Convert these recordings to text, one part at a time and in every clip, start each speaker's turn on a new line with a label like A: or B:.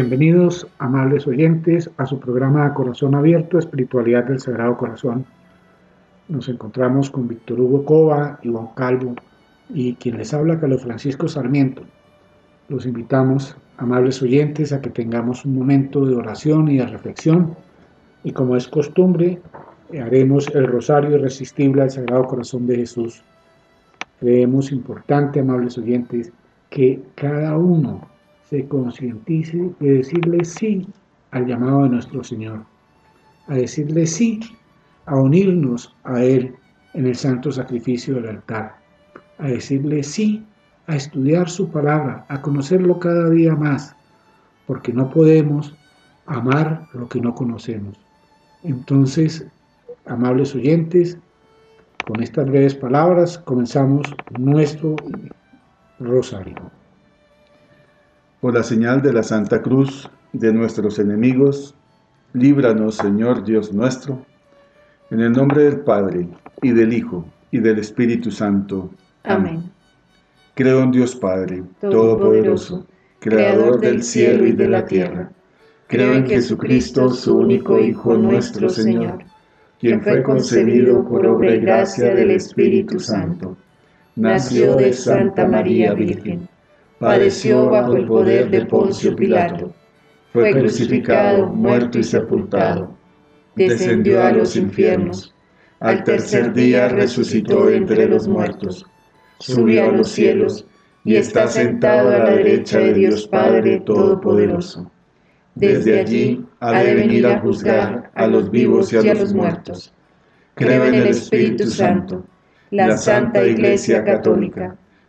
A: Bienvenidos, amables oyentes, a su programa Corazón Abierto, Espiritualidad del Sagrado Corazón. Nos encontramos con Víctor Hugo Cova Juan Calvo y quien les habla, Carlos Francisco Sarmiento. Los invitamos, amables oyentes, a que tengamos un momento de oración y de reflexión y como es costumbre, haremos el rosario irresistible al Sagrado Corazón de Jesús. Creemos importante, amables oyentes, que cada uno se concientice de decirle sí al llamado de nuestro Señor, a decirle sí a unirnos a Él en el santo sacrificio del altar, a decirle sí a estudiar su palabra, a conocerlo cada día más, porque no podemos amar lo que no conocemos. Entonces, amables oyentes, con estas breves palabras comenzamos nuestro rosario.
B: Por la señal de la Santa Cruz de nuestros enemigos, líbranos, Señor Dios nuestro, en el nombre del Padre, y del Hijo, y del Espíritu Santo.
C: Amén.
B: Creo en Dios Padre, Todopoderoso, Creador del cielo y de la tierra. Creo en Jesucristo, su único Hijo nuestro Señor, quien fue concebido por obra y gracia del Espíritu Santo. Nació de Santa María Virgen padeció bajo el poder de Poncio Pilato, fue crucificado, muerto y sepultado, descendió a los infiernos, al tercer día resucitó entre los muertos, subió a los cielos y está sentado a la derecha de Dios Padre Todopoderoso. Desde allí ha de venir a juzgar a los vivos y a los muertos. Creo en el Espíritu Santo, la Santa Iglesia Católica,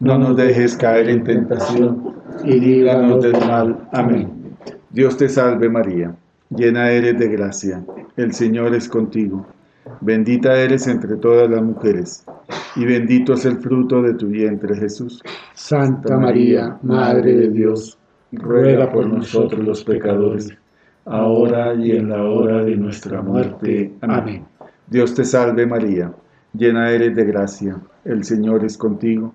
B: no nos dejes caer en tentación, y líbranos del mal. Amén. Dios te salve María, llena eres de gracia, el Señor es contigo. Bendita eres entre todas las mujeres, y bendito es el fruto de tu vientre Jesús.
A: Santa María, Madre de Dios, ruega por nosotros los pecadores, ahora y en la hora de nuestra muerte. Amén.
B: Dios te salve María, llena eres de gracia, el Señor es contigo.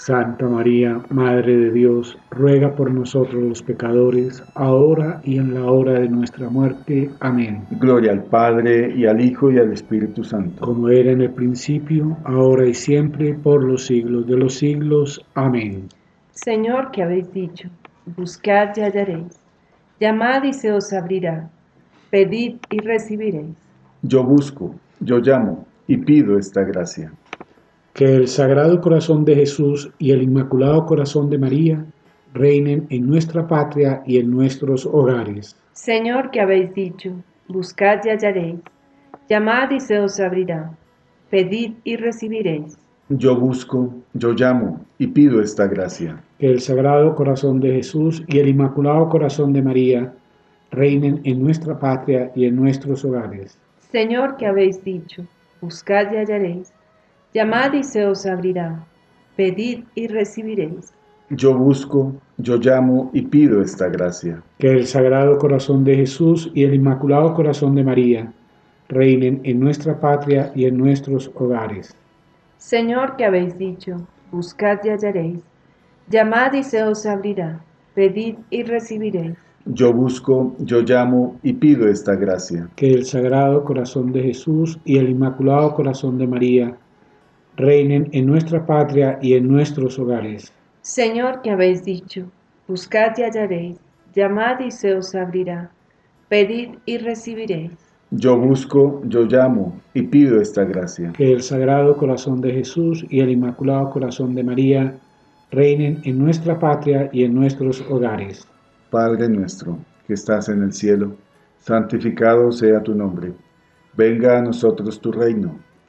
A: Santa María, Madre de Dios, ruega por nosotros los pecadores, ahora y en la hora de nuestra muerte. Amén.
B: Gloria al Padre, y al Hijo, y al Espíritu Santo.
A: Como era en el principio, ahora y siempre, por los siglos de los siglos. Amén.
C: Señor, que habéis dicho, buscad y hallaréis, llamad y se os abrirá, pedid y recibiréis.
B: Yo busco, yo llamo, y pido esta gracia
A: que el Sagrado Corazón de Jesús y el Inmaculado Corazón de María reinen en nuestra patria y en nuestros hogares.
C: Señor, que habéis dicho, buscad y hallaréis, llamad y se os abrirá, pedid y recibiréis.
B: Yo busco, yo llamo y pido esta gracia.
A: Que el Sagrado Corazón de Jesús y el Inmaculado Corazón de María reinen en nuestra patria y en nuestros hogares.
C: Señor, que habéis dicho, buscad y hallaréis, Llamad y se os abrirá. Pedid y recibiréis.
B: Yo busco, yo llamo y pido esta gracia.
A: Que el Sagrado Corazón de Jesús y el Inmaculado Corazón de María reinen en nuestra patria y en nuestros hogares.
C: Señor, que habéis dicho, buscad y hallaréis. Llamad y se os abrirá. Pedid y recibiréis.
B: Yo busco, yo llamo y pido esta gracia.
A: Que el Sagrado Corazón de Jesús y el Inmaculado Corazón de María reinen en nuestra patria y en nuestros hogares.
C: Señor, que habéis dicho, buscad y hallaréis, llamad y se os abrirá, pedid y recibiréis.
B: Yo busco, yo llamo y pido esta gracia.
A: Que el Sagrado Corazón de Jesús y el Inmaculado Corazón de María reinen en nuestra patria y en nuestros hogares.
B: Padre nuestro, que estás en el cielo, santificado sea tu nombre. Venga a nosotros tu reino.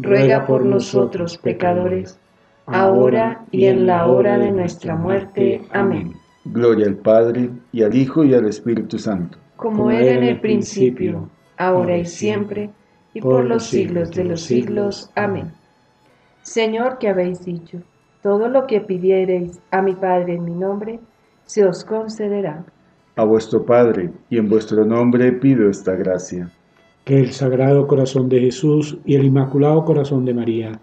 C: ruega por nosotros pecadores, ahora y en la hora de nuestra muerte. Amén.
B: Gloria al Padre, y al Hijo, y al Espíritu Santo.
C: Como era en el principio, ahora y siempre, y por los siglos de los siglos. Amén. Señor, que habéis dicho, todo lo que pidiereis a mi Padre en mi nombre, se os concederá.
B: A vuestro Padre, y en vuestro nombre pido esta gracia.
A: Que el Sagrado Corazón de Jesús y el Inmaculado Corazón de María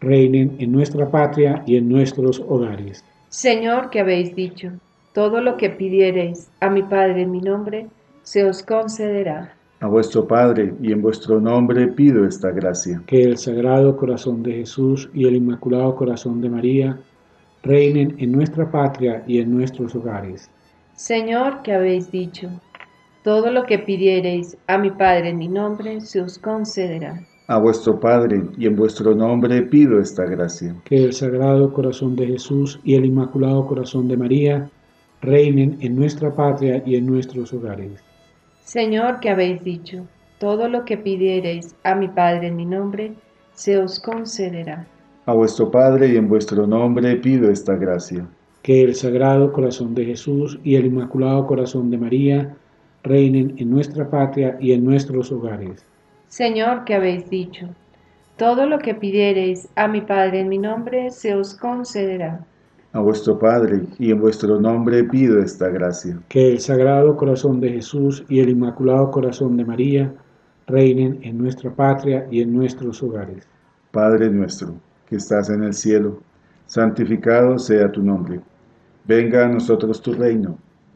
A: reinen en nuestra patria y en nuestros hogares.
C: Señor, que habéis dicho, todo lo que pidiereis a mi Padre en mi nombre, se os concederá.
B: A vuestro Padre y en vuestro nombre pido esta gracia.
A: Que el Sagrado Corazón de Jesús y el Inmaculado Corazón de María reinen en nuestra patria y en nuestros hogares.
C: Señor, que habéis dicho, todo lo que pidiereis a mi Padre en mi nombre, se os concederá.
B: A vuestro Padre y en vuestro nombre pido esta gracia.
A: Que el Sagrado Corazón de Jesús y el Inmaculado Corazón de María reinen en nuestra patria y en nuestros hogares.
C: Señor, que habéis dicho, todo lo que pidiereis a mi Padre en mi nombre, se os concederá.
B: A vuestro Padre y en vuestro nombre pido esta gracia.
A: Que el Sagrado Corazón de Jesús y el Inmaculado Corazón de María reinen en nuestra patria y en nuestros hogares.
C: Señor, que habéis dicho, todo lo que pidiereis a mi Padre en mi nombre, se os concederá.
B: A vuestro Padre y en vuestro nombre pido esta gracia.
A: Que el Sagrado Corazón de Jesús y el Inmaculado Corazón de María reinen en nuestra patria y en nuestros hogares.
B: Padre nuestro, que estás en el cielo, santificado sea tu nombre. Venga a nosotros tu reino.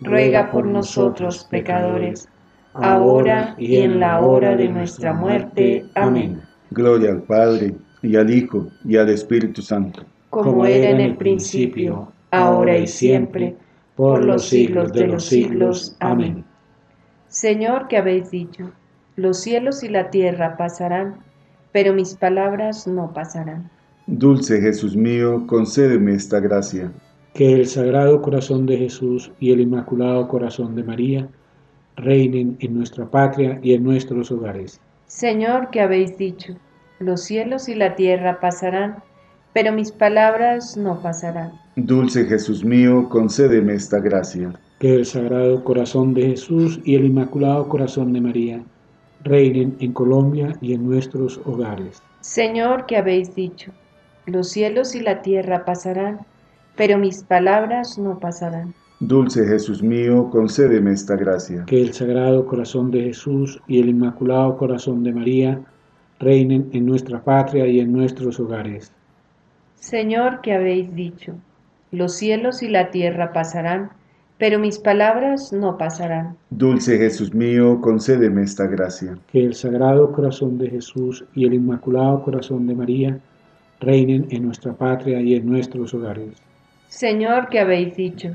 C: ruega por nosotros pecadores, ahora y en la hora de nuestra muerte. Amén.
B: Gloria al Padre, y al Hijo, y al Espíritu Santo.
C: Como era en el principio, ahora y siempre, por los siglos de los siglos. Amén. Señor, que habéis dicho, los cielos y la tierra pasarán, pero mis palabras no pasarán.
B: Dulce Jesús mío, concédeme esta gracia.
A: Que el Sagrado Corazón de Jesús y el Inmaculado Corazón de María reinen en nuestra patria y en nuestros hogares.
C: Señor, que habéis dicho, los cielos y la tierra pasarán, pero mis palabras no pasarán.
B: Dulce Jesús mío, concédeme esta gracia.
A: Que el Sagrado Corazón de Jesús y el Inmaculado Corazón de María reinen en Colombia y en nuestros hogares.
C: Señor, que habéis dicho, los cielos y la tierra pasarán, pero mis palabras no pasarán.
B: Dulce Jesús mío, concédeme esta gracia.
A: Que el Sagrado Corazón de Jesús y el Inmaculado Corazón de María reinen en nuestra patria y en nuestros hogares.
C: Señor, que habéis dicho, los cielos y la tierra pasarán, pero mis palabras no pasarán.
B: Dulce Jesús mío, concédeme esta gracia.
A: Que el Sagrado Corazón de Jesús y el Inmaculado Corazón de María reinen en nuestra patria y en nuestros hogares.
C: Señor, que habéis dicho,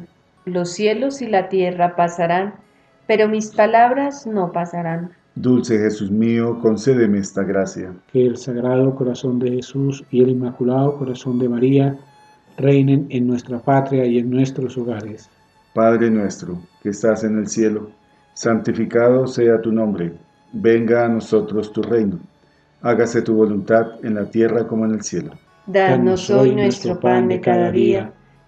C: los cielos y la tierra pasarán, pero mis palabras no pasarán.
B: Dulce Jesús mío, concédeme esta gracia.
A: Que el Sagrado Corazón de Jesús y el Inmaculado Corazón de María reinen en nuestra patria y en nuestros hogares.
B: Padre nuestro, que estás en el cielo, santificado sea tu nombre. venga a nosotros tu reino. Hágase tu voluntad en la tierra como en el cielo.
C: Danos hoy nuestro pan de cada día.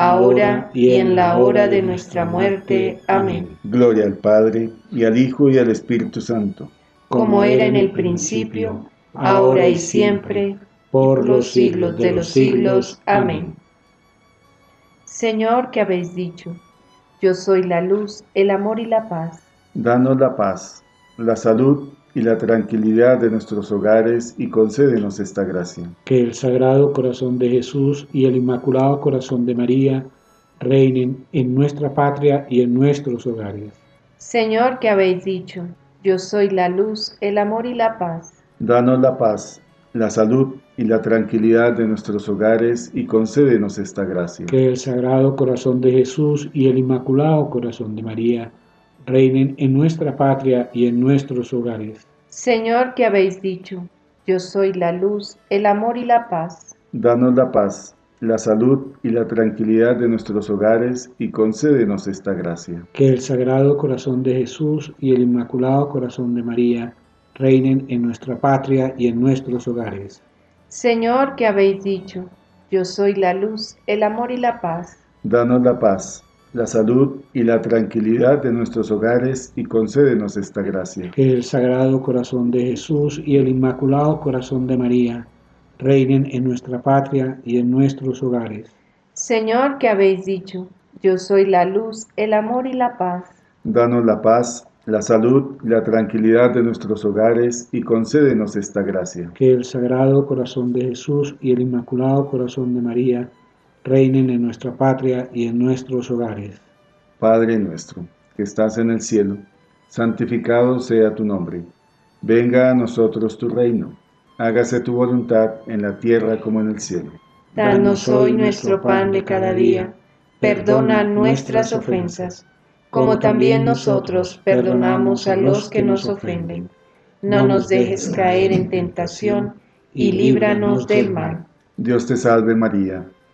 C: ahora y en la hora de nuestra muerte. Amén.
B: Gloria al Padre, y al Hijo, y al Espíritu Santo.
C: Como era en el principio, ahora y siempre, por los siglos de los siglos. Amén. Señor, que habéis dicho, yo soy la luz, el amor y la paz.
B: Danos la paz, la salud y la tranquilidad de nuestros hogares y concédenos esta gracia.
A: Que el Sagrado Corazón de Jesús y el Inmaculado Corazón de María reinen en nuestra patria y en nuestros hogares.
C: Señor, que habéis dicho, yo soy la luz, el amor y la paz.
B: Danos la paz, la salud y la tranquilidad de nuestros hogares y concédenos esta gracia.
A: Que el Sagrado Corazón de Jesús y el Inmaculado Corazón de María reinen en nuestra patria y en nuestros hogares.
C: Señor, que habéis dicho, yo soy la luz, el amor y la paz.
B: Danos la paz, la salud y la tranquilidad de nuestros hogares y concédenos esta gracia.
A: Que el Sagrado Corazón de Jesús y el Inmaculado Corazón de María reinen en nuestra patria y en nuestros hogares.
C: Señor, que habéis dicho, yo soy la luz, el amor y la paz.
B: Danos la paz, la salud y la tranquilidad de nuestros hogares y concédenos esta gracia.
A: Que el Sagrado Corazón de Jesús y el Inmaculado Corazón de María reinen en nuestra patria y en nuestros hogares.
C: Señor, que habéis dicho, yo soy la luz, el amor y la paz.
B: Danos la paz, la salud y la tranquilidad de nuestros hogares y concédenos esta gracia.
A: Que el Sagrado Corazón de Jesús y el Inmaculado Corazón de María reinen en nuestra patria y en nuestros hogares.
B: Padre nuestro, que estás en el cielo, santificado sea tu nombre. Venga a nosotros tu reino. Hágase tu voluntad en la tierra como en el cielo.
C: Danos hoy nuestro pan de cada día. Perdona nuestras ofensas como también nosotros perdonamos a los que nos ofenden. No nos dejes caer en tentación y líbranos del mal.
B: Dios te salve María,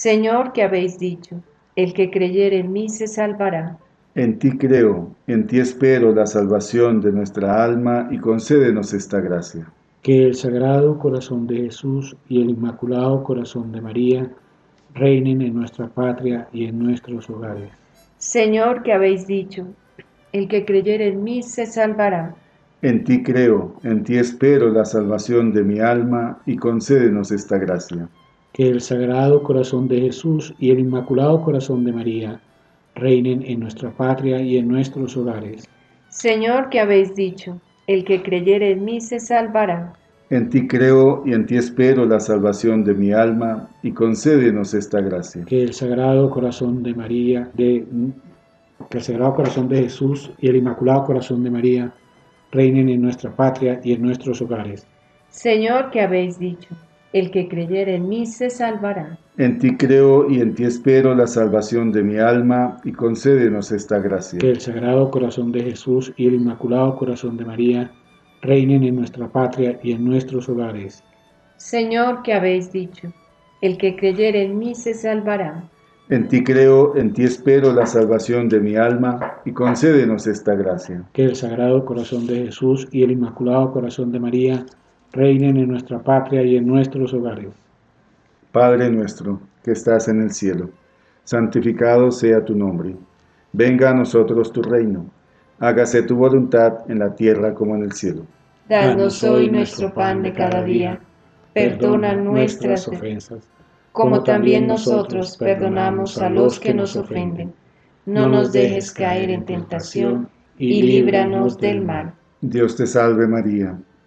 C: Señor, que habéis dicho, el que creyere en mí se salvará.
B: En ti creo, en ti espero la salvación de nuestra alma y concédenos esta gracia.
A: Que el Sagrado Corazón de Jesús y el Inmaculado Corazón de María reinen en nuestra patria y en nuestros hogares.
C: Señor, que habéis dicho, el que creyere en mí se salvará.
B: En ti creo, en ti espero la salvación de mi alma y concédenos esta gracia.
A: Que el Sagrado Corazón de Jesús y el Inmaculado Corazón de María reinen en nuestra patria y en nuestros hogares.
C: Señor, que habéis dicho, el que creyere en mí se salvará.
B: En ti creo y en ti espero la salvación de mi alma y concédenos esta gracia.
A: Que el Sagrado Corazón de María, de que el Sagrado Corazón de Jesús y el Inmaculado Corazón de María reinen en nuestra patria y en nuestros hogares.
C: Señor, que habéis dicho, el que creyere en mí se salvará.
B: En ti creo y en ti espero la salvación de mi alma y concédenos esta gracia.
A: Que el Sagrado Corazón de Jesús y el Inmaculado Corazón de María reinen en nuestra patria y en nuestros hogares.
C: Señor, que habéis dicho, el que creyere en mí se salvará.
B: En ti creo, en ti espero la salvación de mi alma y concédenos esta gracia.
A: Que el Sagrado Corazón de Jesús y el Inmaculado Corazón de María reinen en nuestra patria y en nuestros hogares.
B: Padre nuestro, que estás en el cielo, santificado sea tu nombre. Venga a nosotros tu reino. Hágase tu voluntad en la tierra como en el cielo.
C: Danos hoy nuestro pan de cada día perdona nuestras ofensas, como también nosotros perdonamos a los que nos ofenden. No nos dejes caer en tentación y líbranos del mal.
B: Dios te salve María,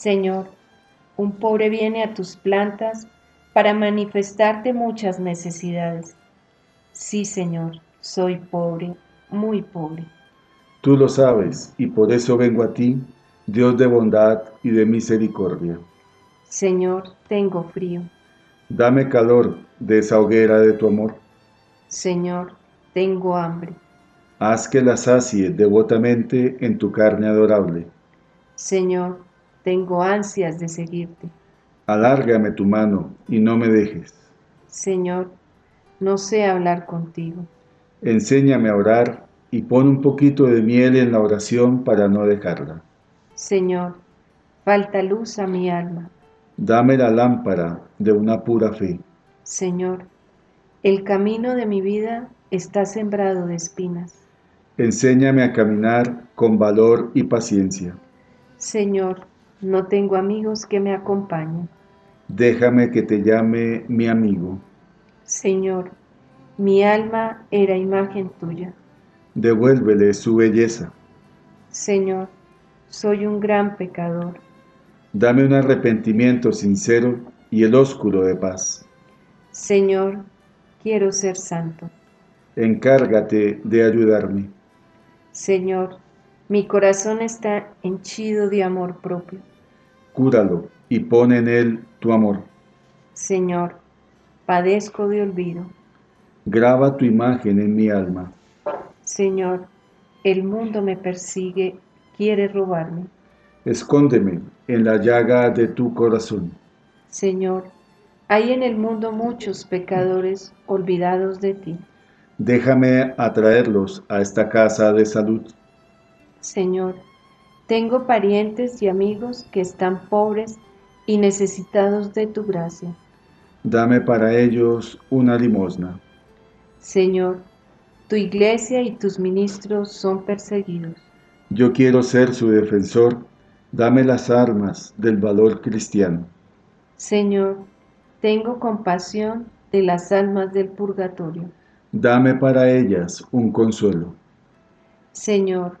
C: Señor, un pobre viene a tus plantas para manifestarte muchas necesidades. Sí, Señor, soy pobre, muy pobre.
B: Tú lo sabes, y por eso vengo a ti Dios de bondad y de misericordia.
C: Señor, tengo frío.
B: Dame calor de esa hoguera de tu amor.
C: Señor, tengo hambre.
B: Haz que la sacie devotamente en tu carne adorable.
C: Señor, tengo ansias de seguirte.
B: Alárgame tu mano y no me dejes.
C: Señor, no sé hablar contigo.
B: Enséñame a orar y pon un poquito de miel en la oración para no dejarla.
C: Señor, falta luz a mi alma.
B: Dame la lámpara de una pura fe.
C: Señor, el camino de mi vida está sembrado de espinas.
B: Enséñame a caminar con valor y paciencia.
C: Señor, no tengo amigos que me acompañen.
B: Déjame que te llame mi amigo.
C: Señor, mi alma era imagen tuya.
B: Devuélvele su belleza.
C: Señor, soy un gran pecador.
B: Dame un arrepentimiento sincero y el ósculo de paz.
C: Señor, quiero ser santo.
B: Encárgate de ayudarme.
C: Señor, mi corazón está henchido de amor propio.
B: Cúralo y pon en él tu amor.
C: Señor, padezco de olvido.
B: Graba tu imagen en mi alma.
C: Señor, el mundo me persigue quiere robarme.
B: Escóndeme en la llaga de tu corazón.
C: Señor, hay en el mundo muchos pecadores olvidados de ti.
B: Déjame atraerlos a esta casa de salud.
C: Señor, tengo parientes y amigos que están pobres y necesitados de tu gracia.
B: Dame para ellos una limosna.
C: Señor, tu iglesia y tus ministros son perseguidos.
B: Yo quiero ser su defensor. Dame las armas del valor cristiano.
C: Señor, tengo compasión de las almas del purgatorio.
B: Dame para ellas un consuelo.
C: Señor,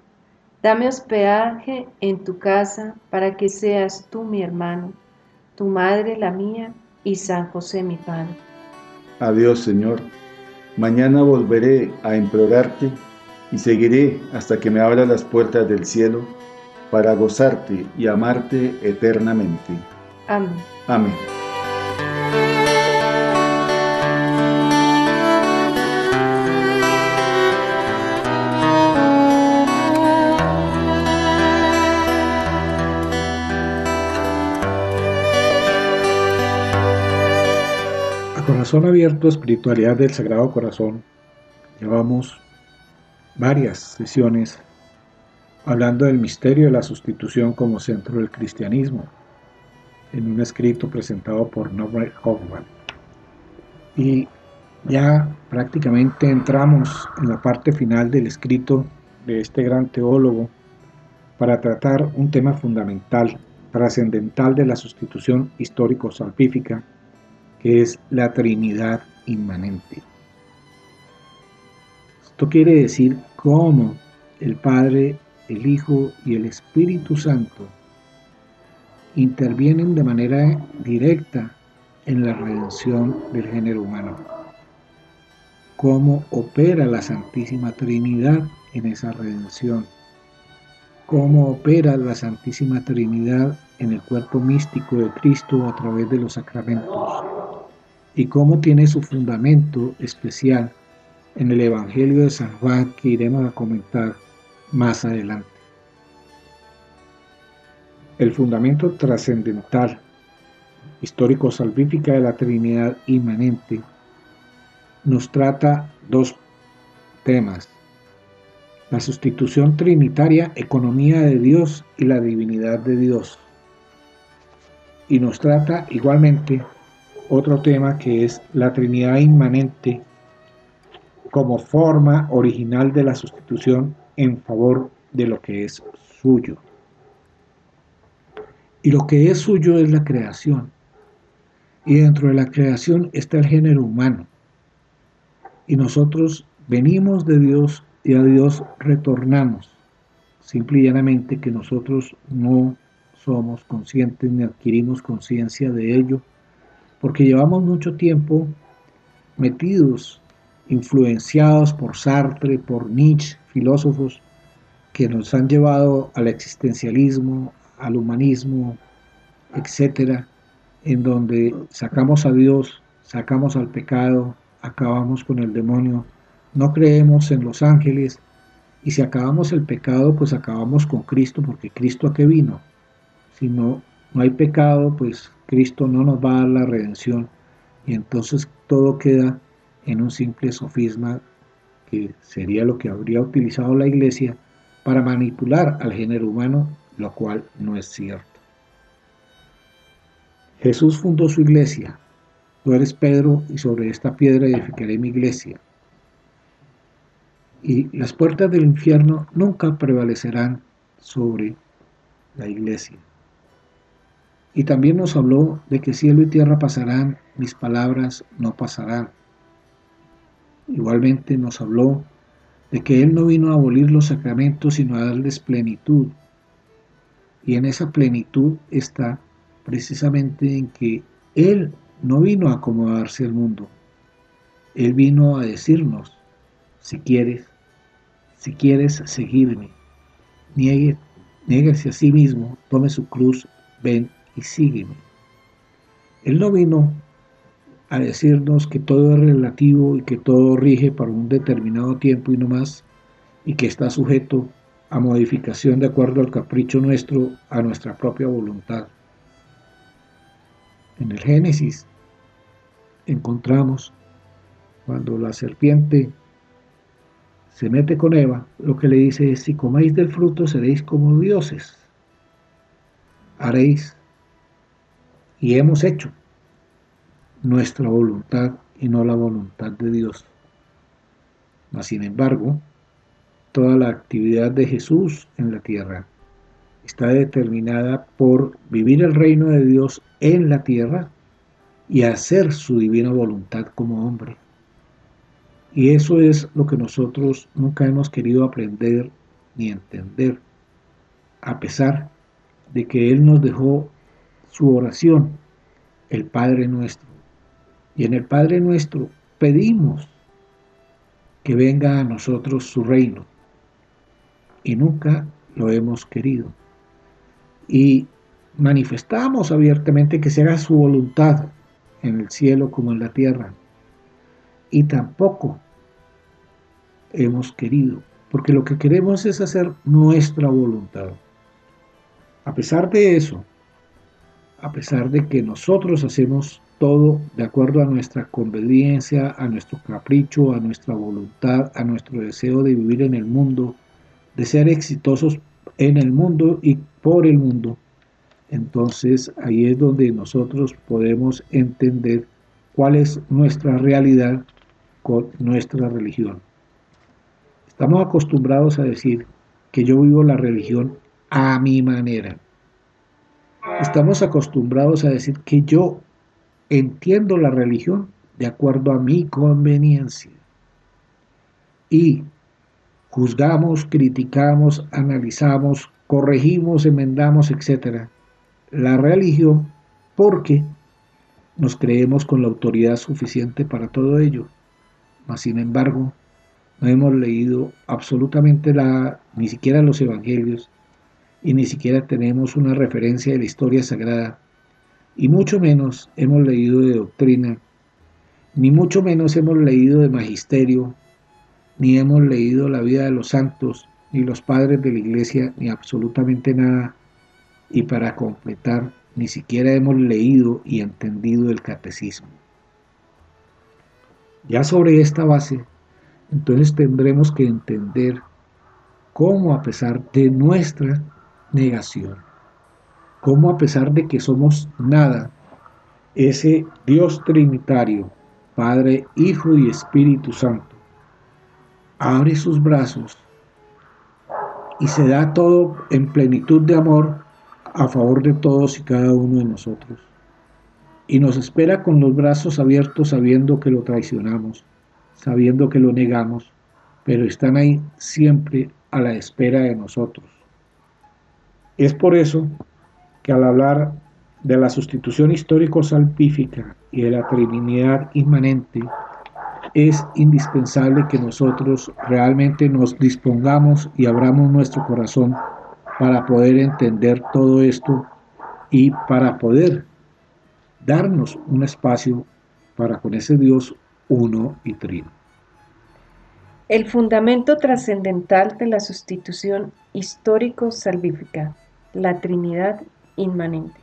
C: dame hospedaje en tu casa para que seas tú mi hermano, tu madre la mía y San José mi Padre.
B: Adiós, Señor. Mañana volveré a implorarte y seguiré hasta que me abra las puertas del cielo para gozarte y amarte eternamente.
C: Amén.
B: Amén.
A: Corazón abierto, espiritualidad del Sagrado Corazón, llevamos varias sesiones hablando del misterio de la sustitución como centro del cristianismo, en un escrito presentado por Norbert Hoffman. Y ya prácticamente entramos en la parte final del escrito de este gran teólogo para tratar un tema fundamental, trascendental de la sustitución histórico-salvífica, que es la Trinidad inmanente. Esto quiere decir cómo el Padre, el Hijo y el Espíritu Santo intervienen de manera directa en la redención del género humano. Cómo opera la Santísima Trinidad en esa redención. Cómo opera la Santísima Trinidad en el cuerpo místico de Cristo a través de los sacramentos. Y cómo tiene su fundamento especial en el Evangelio de San Juan que iremos a comentar más adelante. El fundamento trascendental histórico-salvífica de la Trinidad inmanente, nos trata dos temas. La sustitución trinitaria, economía de Dios y la divinidad de Dios. Y nos trata igualmente otro tema que es la Trinidad inmanente como forma original de la sustitución en favor de lo que es suyo. Y lo que es suyo es la creación. Y dentro de la creación está el género humano. Y nosotros venimos de Dios y a Dios retornamos. Simple y llanamente que nosotros no somos conscientes ni adquirimos conciencia de ello, porque llevamos mucho tiempo metidos, influenciados por Sartre, por Nietzsche, filósofos que nos han llevado al existencialismo, al humanismo, etcétera, en donde sacamos a Dios, sacamos al pecado, acabamos con el demonio, no creemos en los ángeles, y si acabamos el pecado, pues acabamos con Cristo, porque Cristo a qué vino. Si no, no hay pecado, pues Cristo no nos va a dar la redención, y entonces todo queda en un simple sofisma que sería lo que habría utilizado la iglesia para manipular al género humano, lo cual no es cierto. Jesús fundó su iglesia. Tú eres Pedro y sobre esta piedra edificaré mi iglesia. Y las puertas del infierno nunca prevalecerán sobre la iglesia. Y también nos habló de que cielo y tierra pasarán, mis palabras no pasarán. Igualmente nos habló de que Él no vino a abolir los sacramentos, sino a darles plenitud. Y en esa plenitud está precisamente en que Él no vino a acomodarse al mundo. Él vino a decirnos, si quieres, si quieres seguirme, niegue, a sí mismo, tome su cruz, ven sígueme. Él no vino a decirnos que todo es relativo y que todo rige para un determinado tiempo y no más, y que está sujeto a modificación de acuerdo al capricho nuestro, a nuestra propia voluntad. En el Génesis encontramos cuando la serpiente se mete con Eva, lo que le dice es, si coméis del fruto seréis como dioses, haréis, y hemos hecho nuestra voluntad y no la voluntad de Dios. Mas, sin embargo, toda la actividad de Jesús en la tierra está determinada por vivir el reino de Dios en la tierra y hacer su divina voluntad como hombre. Y eso es lo que nosotros nunca hemos querido aprender ni entender, a pesar de que Él nos dejó su oración, el Padre nuestro. Y en el Padre nuestro pedimos que venga a nosotros su reino. Y nunca lo hemos querido. Y manifestamos abiertamente que se haga su voluntad en el cielo como en la tierra. Y tampoco hemos querido, porque lo que queremos es hacer nuestra voluntad. A pesar de eso, a pesar de que nosotros hacemos todo de acuerdo a nuestra conveniencia, a nuestro capricho, a nuestra voluntad, a nuestro deseo de vivir en el mundo, de ser exitosos en el mundo y por el mundo. Entonces ahí es donde nosotros podemos entender cuál es nuestra realidad con nuestra religión. Estamos acostumbrados a decir que yo vivo la religión a mi manera. Estamos acostumbrados a decir que yo entiendo la religión de acuerdo a mi conveniencia. Y juzgamos, criticamos, analizamos, corregimos, enmendamos, etc. La religión porque nos creemos con la autoridad suficiente para todo ello. Mas, sin embargo, no hemos leído absolutamente la, ni siquiera los evangelios y ni siquiera tenemos una referencia de la historia sagrada y mucho menos hemos leído de doctrina, ni mucho menos hemos leído de magisterio, ni hemos leído la vida de los santos, ni los padres de la iglesia, ni absolutamente nada, y para completar ni siquiera hemos leído y entendido el catecismo. Ya sobre esta base, entonces tendremos que entender cómo a pesar de nuestra negación, cómo a pesar de que somos nada, ese Dios Trinitario, Padre, Hijo y Espíritu Santo, abre sus brazos y se da todo en plenitud de amor a favor de todos y cada uno de nosotros. Y nos espera con los brazos abiertos sabiendo que lo traicionamos, sabiendo que lo negamos, pero están ahí siempre a la espera de nosotros. Es por eso que al hablar de la sustitución histórico-salpífica y de la Trinidad inmanente, es indispensable que nosotros realmente nos dispongamos y abramos nuestro corazón para poder entender todo esto y para poder darnos un espacio para con ese Dios uno y trino.
C: El fundamento trascendental de la sustitución histórico-salvífica, la Trinidad inmanente.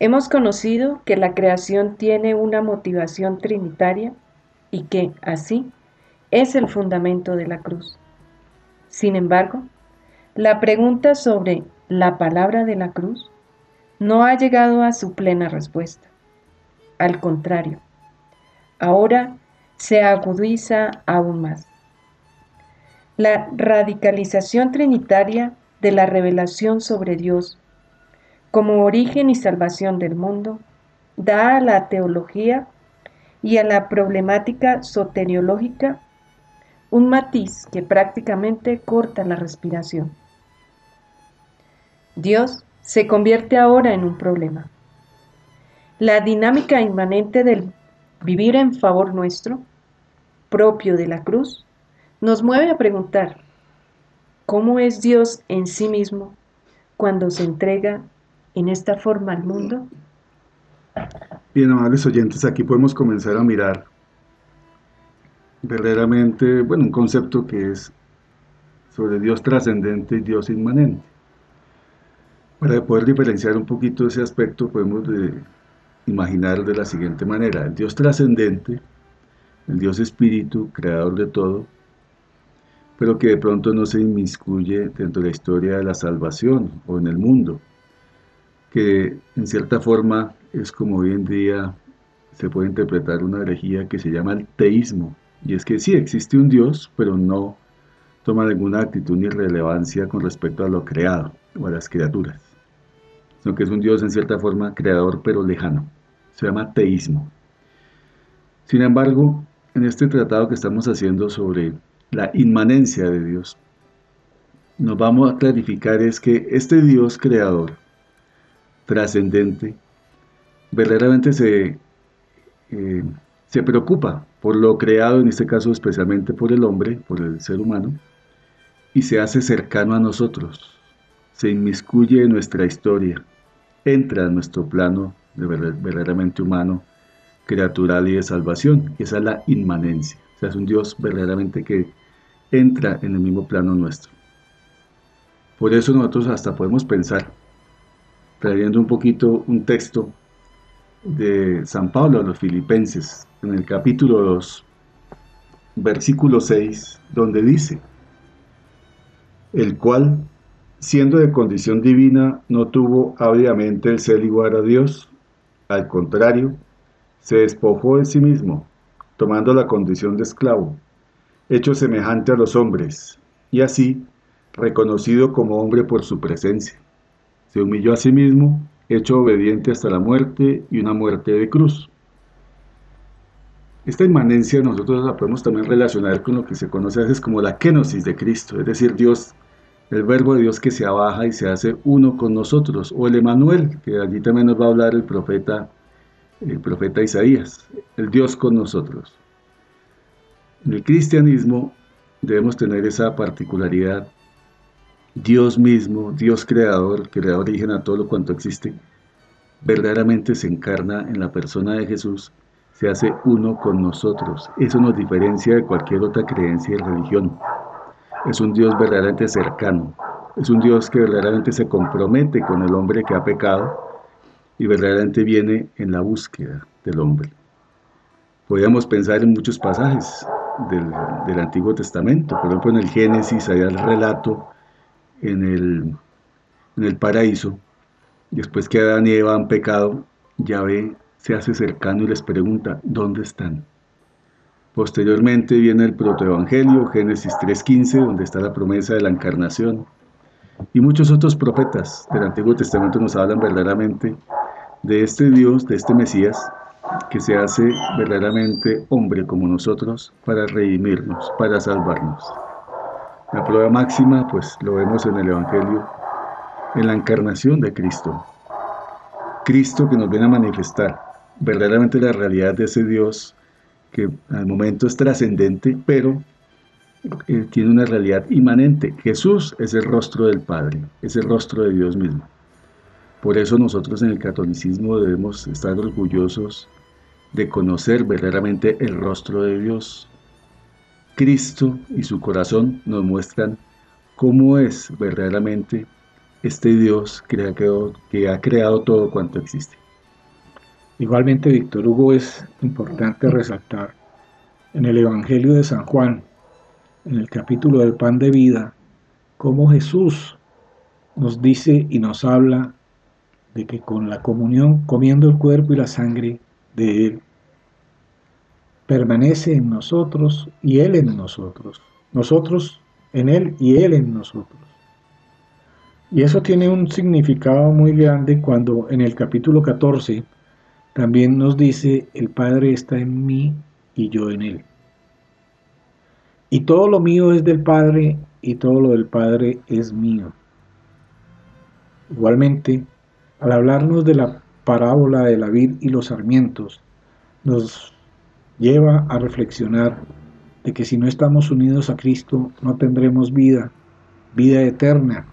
C: Hemos conocido que la creación tiene una motivación trinitaria y que, así, es el fundamento de la cruz. Sin embargo, la pregunta sobre la palabra de la cruz no ha llegado a su plena respuesta. Al contrario, ahora se agudiza aún más. La radicalización trinitaria de la revelación sobre Dios como origen y salvación del mundo, da a la teología y a la problemática soteriológica un matiz que prácticamente corta la respiración. Dios se convierte ahora en un problema. La dinámica inmanente del vivir en favor nuestro, propio de la cruz, nos mueve a preguntar, ¿cómo es Dios en sí mismo cuando se entrega en esta forma al mundo?
B: Bien, amables oyentes, aquí podemos comenzar a mirar verdaderamente, bueno, un concepto que es sobre Dios trascendente y Dios inmanente. Para poder diferenciar un poquito ese aspecto, podemos imaginar de la siguiente manera. El Dios trascendente, el Dios espíritu, creador de todo, pero que de pronto no se inmiscuye dentro de la historia de la salvación o en el mundo que en cierta forma es como hoy en día se puede interpretar una herejía que se llama el teísmo. Y es que sí, existe un Dios, pero no toma ninguna actitud ni relevancia con respecto a lo creado o a las criaturas. Sino que es un Dios en cierta forma creador, pero lejano. Se llama teísmo. Sin embargo, en este tratado que estamos haciendo sobre la inmanencia de Dios, nos vamos a clarificar es que este Dios creador, trascendente, verdaderamente se, eh, se preocupa por lo creado, en este caso especialmente por el hombre, por el ser humano, y se hace cercano a nosotros, se inmiscuye en nuestra historia, entra en nuestro plano de verdaderamente humano, creatural y de salvación. Esa es la inmanencia. O sea, es un Dios verdaderamente que entra en el mismo plano nuestro. Por eso nosotros hasta podemos pensar trayendo un poquito un texto de San Pablo a los filipenses, en el capítulo 2, versículo 6, donde dice, el cual, siendo de condición divina, no tuvo ávidamente el ser igual a Dios, al contrario, se despojó de sí mismo, tomando la condición de esclavo, hecho semejante a los hombres, y así, reconocido como hombre por su presencia se humilló a sí mismo, hecho obediente hasta la muerte y una muerte de cruz. Esta inmanencia nosotros la podemos también relacionar con lo que se conoce a veces como la kenosis de Cristo, es decir, Dios, el verbo de Dios que se abaja y se hace uno con nosotros, o el Emanuel, que allí también nos va a hablar el profeta, el profeta Isaías, el Dios con nosotros. En el cristianismo debemos tener esa particularidad Dios mismo, Dios creador, que da origen a todo lo cuanto existe, verdaderamente se encarna en la persona de Jesús, se hace uno con nosotros. Eso nos diferencia de cualquier otra creencia y religión. Es un Dios verdaderamente cercano, Es un Dios que verdaderamente se compromete con el hombre que ha pecado y verdaderamente viene en la búsqueda del hombre. Podríamos pensar en muchos pasajes del, Antiguo Testamento, por ejemplo en el Génesis hay el relato en el, en el paraíso, después que Adán y Eva han pecado, Yahvé se hace cercano y les pregunta, ¿dónde están? Posteriormente viene el protoevangelio, Génesis 3.15, donde está la promesa de la encarnación. Y muchos otros profetas del Antiguo Testamento nos hablan verdaderamente de este Dios, de este Mesías, que se hace verdaderamente hombre como nosotros para redimirnos, para salvarnos. La prueba máxima, pues lo vemos en el Evangelio, en la encarnación de Cristo. Cristo que nos viene a manifestar verdaderamente la realidad de ese Dios que al momento es trascendente, pero eh, tiene una realidad inmanente. Jesús es el rostro del Padre, es el rostro de Dios mismo. Por eso nosotros en el catolicismo debemos estar orgullosos de conocer verdaderamente el rostro de Dios. Cristo y su corazón nos muestran cómo es verdaderamente este Dios que ha creado todo cuanto existe.
A: Igualmente, Víctor Hugo, es importante resaltar en el Evangelio de San Juan, en el capítulo del pan de vida, cómo Jesús nos dice y nos habla de que con la comunión, comiendo el cuerpo y la sangre de Él, permanece en nosotros y Él en nosotros. Nosotros en Él y Él en nosotros. Y eso tiene un significado muy grande cuando en el capítulo 14 también nos dice, el Padre está en mí y yo en Él. Y todo lo mío es del Padre y todo lo del Padre es mío. Igualmente, al hablarnos de la parábola de la vid y los sarmientos, nos lleva a reflexionar de que si no estamos unidos a Cristo no tendremos vida, vida eterna.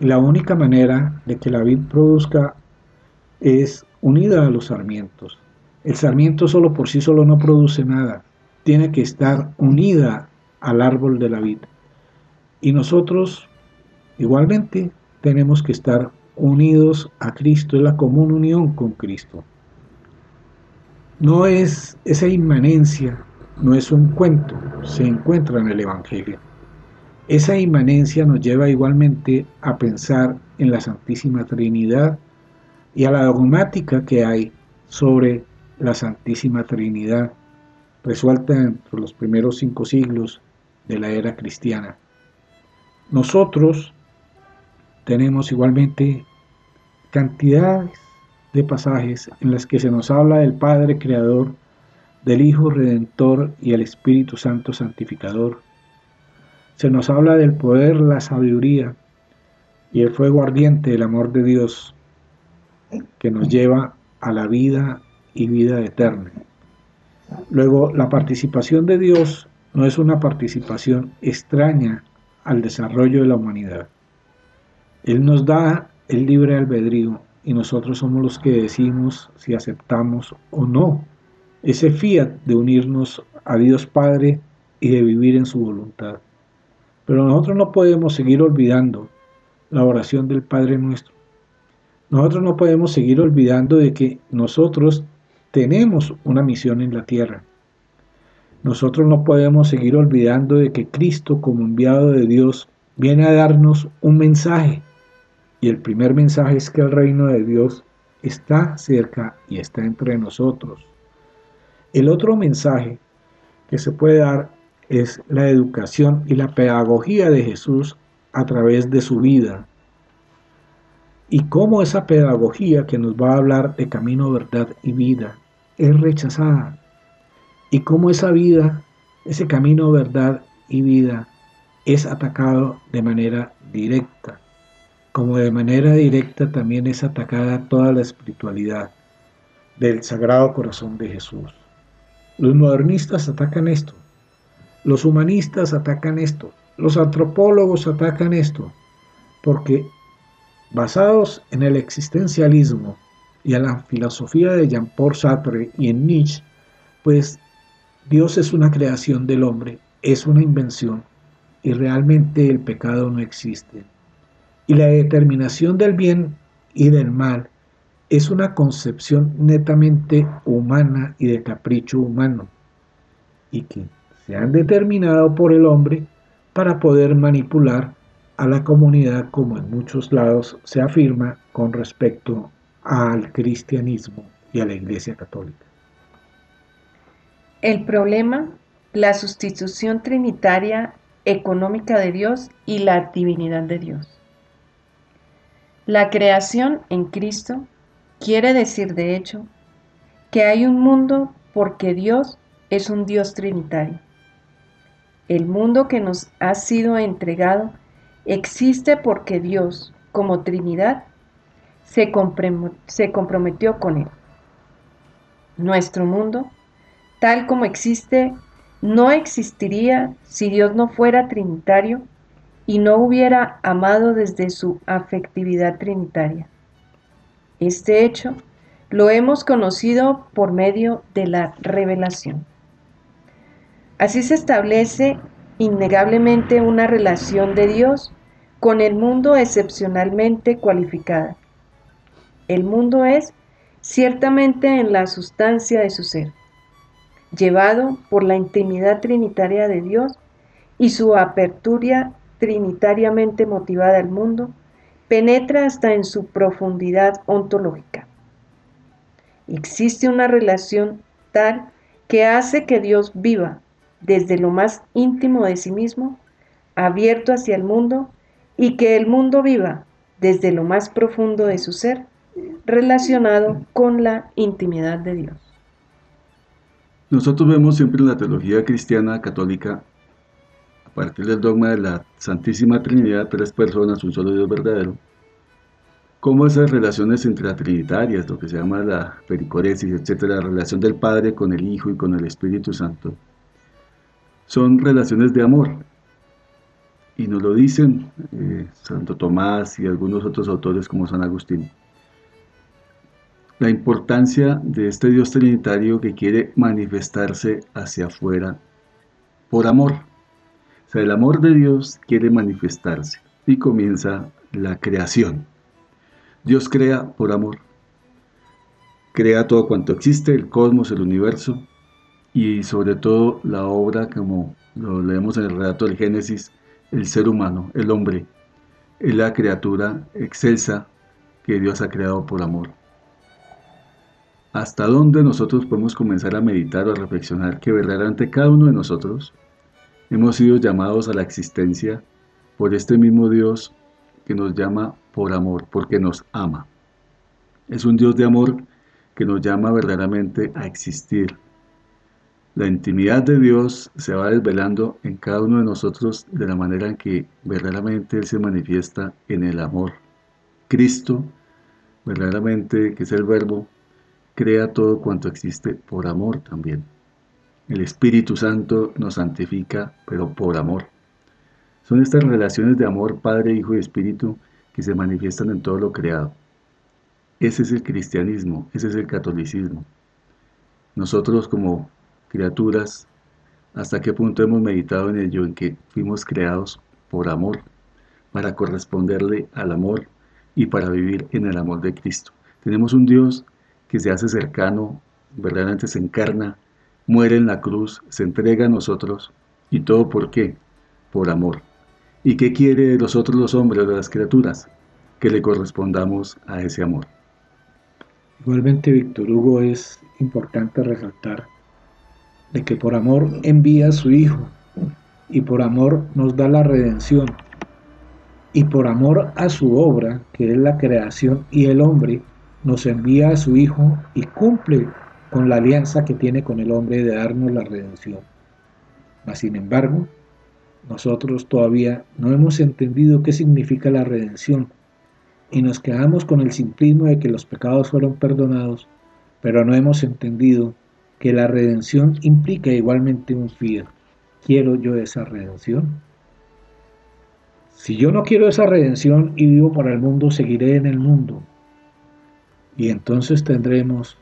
A: Y la única manera de que la vid produzca es unida a los sarmientos. El sarmiento solo por sí solo no produce nada, tiene que estar unida al árbol de la vida. Y nosotros igualmente tenemos que estar unidos a Cristo, es la común unión con Cristo. No es esa inmanencia, no es un cuento, se encuentra en el Evangelio. Esa inmanencia nos lleva igualmente a pensar en la Santísima Trinidad y a la dogmática que hay sobre la Santísima Trinidad, resuelta entre los primeros cinco siglos de la era cristiana. Nosotros tenemos igualmente cantidades de pasajes en las que se nos habla del Padre Creador, del Hijo Redentor y el Espíritu Santo Santificador. Se nos habla del poder, la sabiduría y el fuego ardiente del amor de Dios que nos lleva a la vida y vida eterna. Luego, la participación de Dios no es una participación extraña al desarrollo de la humanidad. Él nos da el libre albedrío y nosotros somos los que decimos si aceptamos o no ese fiat de unirnos a Dios Padre y de vivir en su voluntad. Pero nosotros no podemos seguir olvidando la oración del Padre nuestro nosotros no podemos seguir olvidando de que nosotros tenemos una misión en la tierra. Nosotros no podemos seguir olvidando de que Cristo como enviado de Dios viene a darnos un mensaje. Y el primer mensaje es que el reino de Dios está cerca y está entre nosotros. El otro mensaje que se puede dar es la educación y la pedagogía de Jesús a través de su vida, y cómo esa pedagogía que nos va a hablar de camino, verdad y vida es rechazada. Y cómo esa vida, ese camino, verdad y vida es atacado de manera directa. Como de manera directa también es atacada toda la espiritualidad del Sagrado Corazón de Jesús. Los modernistas atacan esto. Los humanistas atacan esto. Los antropólogos atacan esto. Porque Basados en el existencialismo y en la filosofía de Jean-Paul Sartre y en Nietzsche, pues Dios es una creación del hombre, es una invención y realmente el pecado no existe. Y la determinación del bien y del mal es una concepción netamente humana y de capricho humano, y que se han determinado por el hombre para poder manipular a la comunidad como en muchos lados se afirma con respecto al cristianismo y a la Iglesia Católica.
C: El problema, la sustitución trinitaria económica de Dios y la divinidad de Dios. La creación en Cristo quiere decir, de hecho, que hay un mundo porque Dios es un Dios trinitario. El mundo que nos ha sido entregado existe porque Dios, como Trinidad, se, comprometió con él. Nuestro mundo, tal como existe, no existiría si Dios no fuera trinitario y no hubiera amado desde su afectividad trinitaria. Este hecho lo hemos conocido por medio de la revelación. Así se establece innegablemente una relación de Dios con el mundo excepcionalmente cualificada. El mundo es ciertamente en la sustancia de su ser, llevado por la intimidad trinitaria de Dios y su apertura trinitariamente motivada al mundo, penetra hasta en su profundidad ontológica. Existe una relación tal que hace que Dios viva desde lo más íntimo de sí mismo, abierto hacia el mundo, y que el mundo viva desde lo más profundo de su ser, relacionado con la intimidad de Dios.
B: Nosotros vemos siempre en la teología cristiana católica, partir del dogma de la Santísima Trinidad, tres personas, un solo Dios verdadero, cómo esas relaciones intratrinitarias, lo que se llama la pericoresis, etcétera, la relación del Padre con el Hijo y con el Espíritu Santo, son relaciones de amor. Y nos lo dicen eh, Santo Tomás y algunos otros autores como San Agustín. La importancia de este Dios Trinitario que quiere manifestarse hacia afuera por amor. Sea, el amor de Dios quiere manifestarse y comienza la creación. Dios crea por amor. Crea todo cuanto existe, el cosmos, el universo, y sobre todo la obra, como lo leemos en el relato del Génesis, el ser humano, el hombre, es la criatura excelsa que Dios ha creado por amor. ¿Hasta dónde nosotros podemos comenzar a meditar o a reflexionar que verdaderamente cada uno de nosotros hemos sido llamados a la existencia por este mismo Dios que nos llama por amor, porque nos ama? Es un Dios de amor que nos llama verdaderamente a existir, la intimidad de Dios se va desvelando en cada uno de nosotros de la manera en que verdaderamente Él se manifiesta en el amor. Cristo, verdaderamente, que es el verbo, crea todo cuanto existe por amor también. El Espíritu Santo nos santifica, pero por amor. Son estas relaciones de amor Padre, Hijo y Espíritu que se manifiestan en todo lo creado. Ese es el cristianismo, ese es el catolicismo. Nosotros como criaturas, hasta qué punto hemos meditado en ello, en que fuimos creados por amor, para corresponderle al amor y para vivir en el amor de Cristo. Tenemos un Dios que se hace cercano, verdaderamente se encarna, muere en la cruz, se entrega a nosotros, y todo por qué? Por amor. ¿Y qué quiere de nosotros los hombres, de las criaturas? Que le correspondamos a ese amor.
A: Igualmente, Víctor Hugo, es importante resaltar de que por amor envía a su Hijo y por amor nos da la redención y por amor a su obra, que es la creación y el hombre, nos envía a su Hijo y cumple con la alianza que tiene con el hombre de darnos la redención. Mas, sin embargo, nosotros todavía no hemos entendido qué significa la redención y nos quedamos con el simplismo de que los pecados fueron perdonados, pero no hemos entendido que la redención implica igualmente un fin. ¿Quiero yo esa redención? Si yo no quiero esa redención y vivo para el mundo, seguiré en el mundo. Y entonces tendremos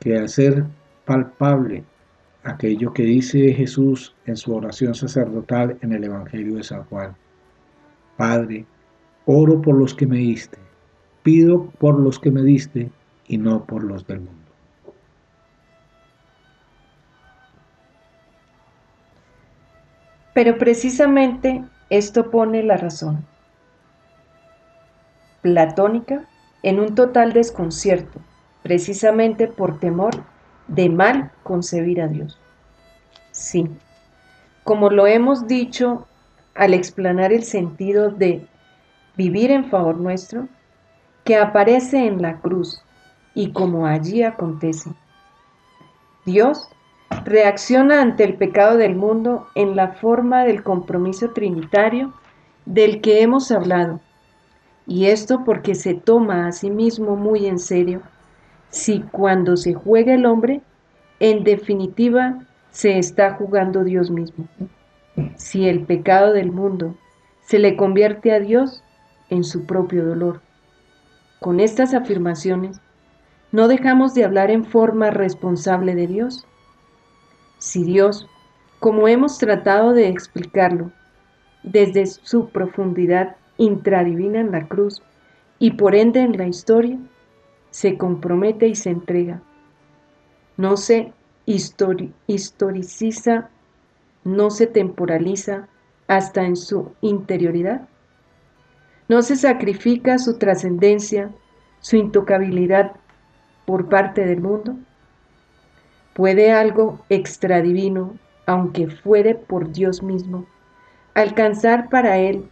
A: que hacer palpable aquello que dice Jesús en su oración sacerdotal en el Evangelio de San Juan. Padre, oro por los que me diste, pido por los que me diste y no por los del mundo.
C: Pero precisamente esto pone la razón platónica en un total desconcierto, precisamente por temor de mal concebir a Dios. Sí, como lo hemos dicho al explanar el sentido de vivir en favor nuestro, que aparece en la cruz y como allí acontece. Dios reacciona ante el pecado del mundo en la forma del compromiso trinitario del que hemos hablado, y esto porque se toma a sí mismo muy en serio si cuando se juega el hombre, en definitiva se está jugando Dios mismo. Si el pecado del mundo se le convierte a Dios en su propio dolor. Con estas afirmaciones, no dejamos de hablar en forma responsable de Dios. Si Dios, como hemos tratado de explicarlo, desde su profundidad intradivina en la cruz y por ende en la historia, se compromete y se entrega. No se historiciza, no se temporaliza hasta en su interioridad. No se sacrifica su trascendencia, su intocabilidad por parte del mundo. ¿Puede algo extradivino, aunque fuere por Dios mismo, alcanzar para él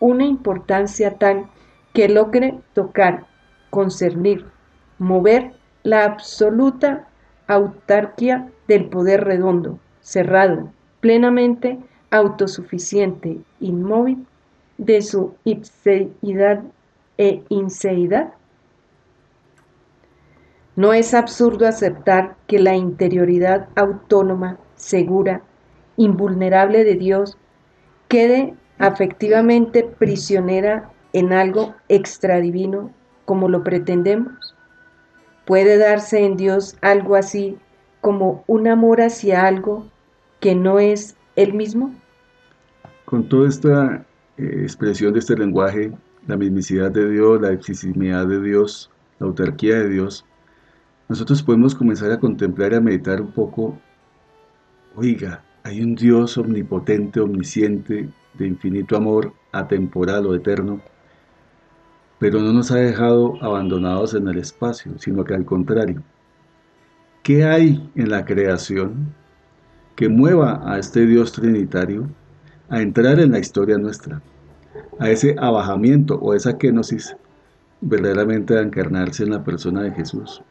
C: una importancia tal que logre tocar, concernir, mover la absoluta autarquía del poder redondo, cerrado, plenamente autosuficiente, inmóvil, de su ipseidad e inseidad? No es absurdo aceptar que la interioridad autónoma, segura, invulnerable de Dios quede afectivamente prisionera en algo extradivino como lo pretendemos? ¿Puede darse en Dios algo así como un amor hacia algo que no es Él mismo?
B: Con toda esta eh, expresión de este lenguaje, la mismicidad de Dios, la exquisitez de Dios, la autarquía de Dios, nosotros podemos comenzar a contemplar y a meditar un poco, oiga, hay un Dios omnipotente, omnisciente, de infinito amor, atemporal o eterno, pero no nos ha dejado abandonados en el espacio, sino que al contrario. ¿Qué hay en la creación que mueva a este Dios trinitario a entrar en la historia nuestra, a ese abajamiento o esa kenosis verdaderamente a encarnarse en la persona de Jesús?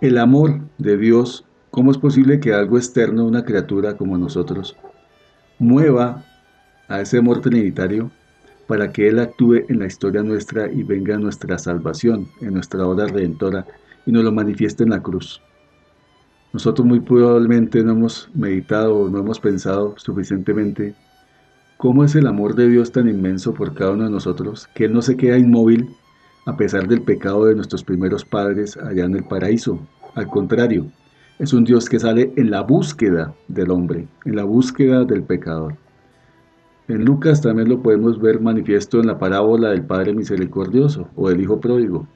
B: El amor de Dios, ¿cómo es posible que algo externo, una criatura como nosotros, mueva a ese amor trinitario para que Él actúe en la historia nuestra y venga nuestra salvación, en nuestra obra redentora, y nos lo manifieste en la cruz. Nosotros muy probablemente no hemos meditado o no hemos pensado suficientemente cómo es el amor de Dios tan inmenso por cada uno de nosotros, que Él no se queda inmóvil a pesar del pecado de nuestros primeros padres allá en el paraíso. Al contrario, es un Dios que sale en la búsqueda del hombre, en la búsqueda del pecador. En Lucas también lo podemos ver manifiesto en la parábola del Padre Misericordioso o del Hijo Pródigo.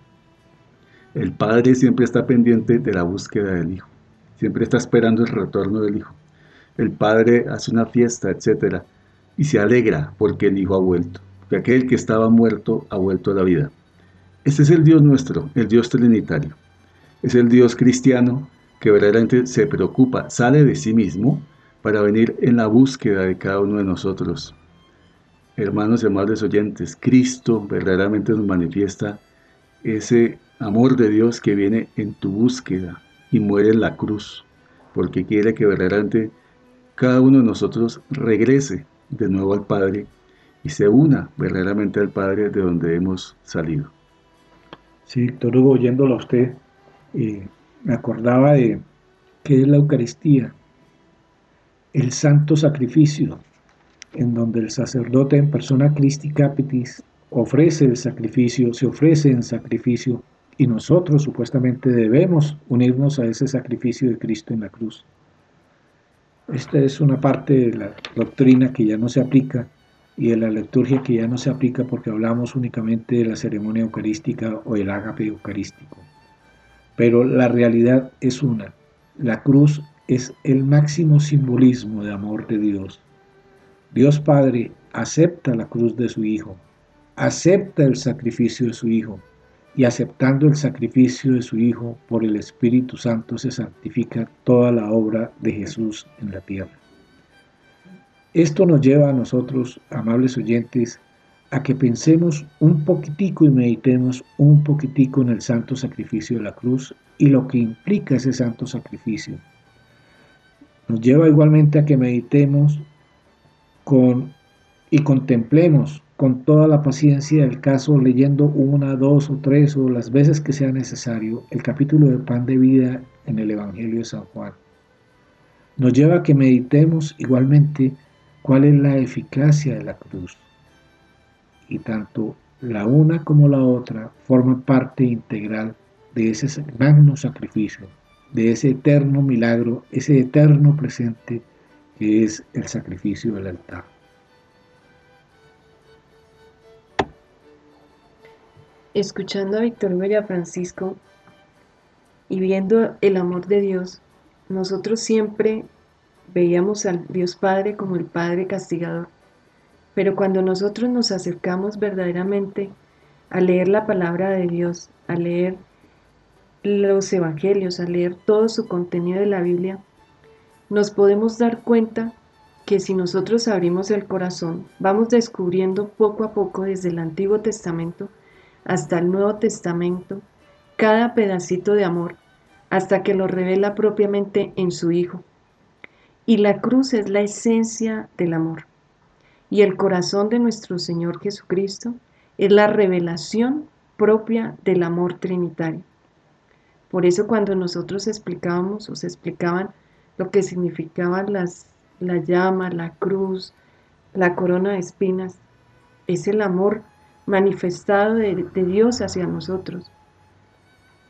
B: El Padre siempre está pendiente de la búsqueda del Hijo, siempre está esperando el retorno del Hijo. El Padre hace una fiesta, etc. Y se alegra porque el Hijo ha vuelto, que aquel que estaba muerto ha vuelto a la vida. Este es el Dios nuestro, el Dios trinitario. Es el Dios cristiano que verdaderamente se preocupa, sale de sí mismo para venir en la búsqueda de cada uno de nosotros, hermanos y amables oyentes, Cristo verdaderamente nos manifiesta ese amor de Dios que viene en tu búsqueda y muere en la cruz, porque quiere que verdaderamente cada uno de nosotros regrese de nuevo al Padre y se una verdaderamente al Padre de donde hemos salido.
A: Sí, Víctor Hugo, oyéndolo a usted, eh, me acordaba de qué es la Eucaristía, el santo sacrificio en donde el sacerdote en persona Christi Capitis ofrece el sacrificio, se ofrece en sacrificio, y nosotros supuestamente debemos unirnos a ese sacrificio de Cristo en la cruz. Esta es una parte de la doctrina que ya no se aplica y de la liturgia que ya no se aplica porque hablamos únicamente de la ceremonia eucarística o el ágape eucarístico. Pero la realidad es una. La cruz es el máximo simbolismo de amor de Dios. Dios Padre acepta la cruz de su Hijo, acepta el sacrificio de su Hijo, y aceptando el sacrificio de su Hijo por el Espíritu Santo se santifica toda la obra de Jesús en la tierra. Esto nos lleva a nosotros, amables oyentes, a que pensemos un poquitico y meditemos un poquitico en el santo sacrificio de la cruz y lo que implica ese santo sacrificio. Nos lleva igualmente a que meditemos y contemplemos con toda la paciencia del caso, leyendo una, dos o tres o las veces que sea necesario el capítulo de pan de vida en el Evangelio de San Juan. Nos lleva a que meditemos igualmente cuál es la eficacia de la cruz. Y tanto la una como la otra forman parte integral de ese magno sacrificio, de ese eterno milagro, ese eterno presente que es el sacrificio del altar.
C: Escuchando a Víctor Hugo Francisco y viendo el amor de Dios, nosotros siempre Veíamos al Dios Padre como el Padre castigador. Pero cuando nosotros nos acercamos verdaderamente a leer la palabra de Dios, a leer los evangelios, a leer todo su contenido de la Biblia, nos podemos dar cuenta que si nosotros abrimos el corazón, vamos descubriendo poco a poco desde el Antiguo Testamento hasta el Nuevo Testamento cada pedacito de amor hasta que lo revela propiamente en su Hijo. Y la cruz es la esencia del amor. Y el corazón de nuestro Señor Jesucristo es la revelación propia del amor trinitario. Por eso cuando nosotros explicábamos o se explicaban lo que significaban las, la llama, la cruz, la corona de espinas, es el amor manifestado de, de Dios hacia nosotros,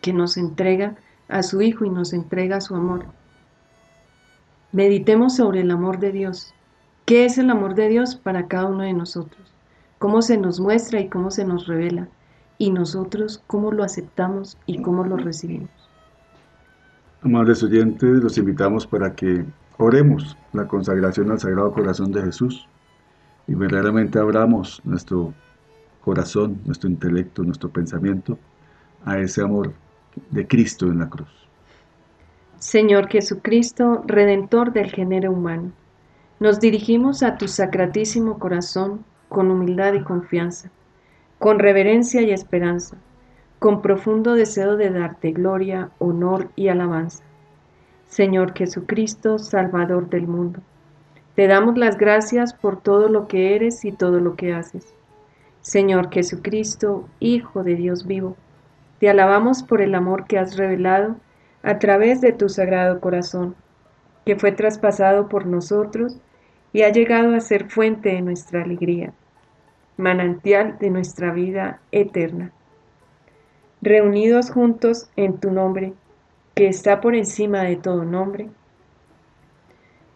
C: que nos entrega a su Hijo y nos entrega su amor. Meditemos sobre el amor de Dios. ¿Qué es el amor de Dios para cada uno de nosotros? ¿Cómo se nos muestra y cómo se nos revela? Y nosotros, ¿cómo lo aceptamos y cómo lo recibimos?
B: Amables oyentes, los invitamos para que oremos la consagración al Sagrado Corazón de Jesús y verdaderamente abramos nuestro corazón, nuestro intelecto, nuestro pensamiento a ese amor de Cristo en la cruz.
C: Señor Jesucristo, Redentor del género humano, nos dirigimos a tu sacratísimo corazón con humildad y confianza, con reverencia y esperanza, con profundo deseo de darte gloria, honor y alabanza. Señor Jesucristo, Salvador del mundo, te damos las gracias por todo lo que eres y todo lo que haces. Señor Jesucristo, Hijo de Dios vivo, te alabamos por el amor que has revelado a través de tu sagrado corazón, que fue traspasado por nosotros y ha llegado a ser fuente de nuestra alegría, manantial de nuestra vida eterna. Reunidos juntos en tu nombre, que está por encima de todo nombre,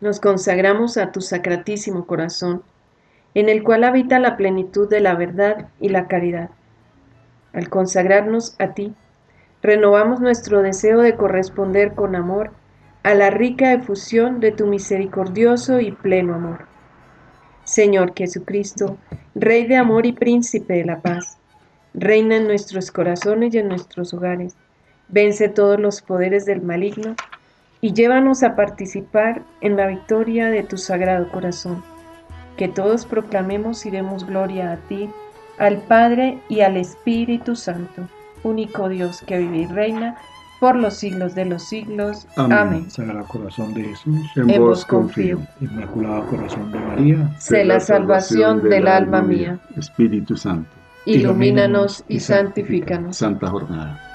C: nos consagramos a tu sacratísimo corazón, en el cual habita la plenitud de la verdad y la caridad. Al consagrarnos a ti, renovamos nuestro deseo de corresponder con amor a la rica efusión de tu misericordioso y pleno amor. Señor Jesucristo, Rey de amor y príncipe de la paz, reina en nuestros corazones y en nuestros hogares, vence todos los poderes del maligno y llévanos a participar en la victoria de tu sagrado corazón. Que todos proclamemos y demos gloria a ti, al Padre y al Espíritu Santo único Dios que vive y reina por los siglos de los siglos. Amén.
A: Sagrado Corazón de Jesús,
C: en, vos confío.
A: Inmaculado Corazón de María,
C: sé la salvación del alma mía.
B: Espíritu Santo,
C: ilumínanos y santifícanos.
B: Santa Jornada.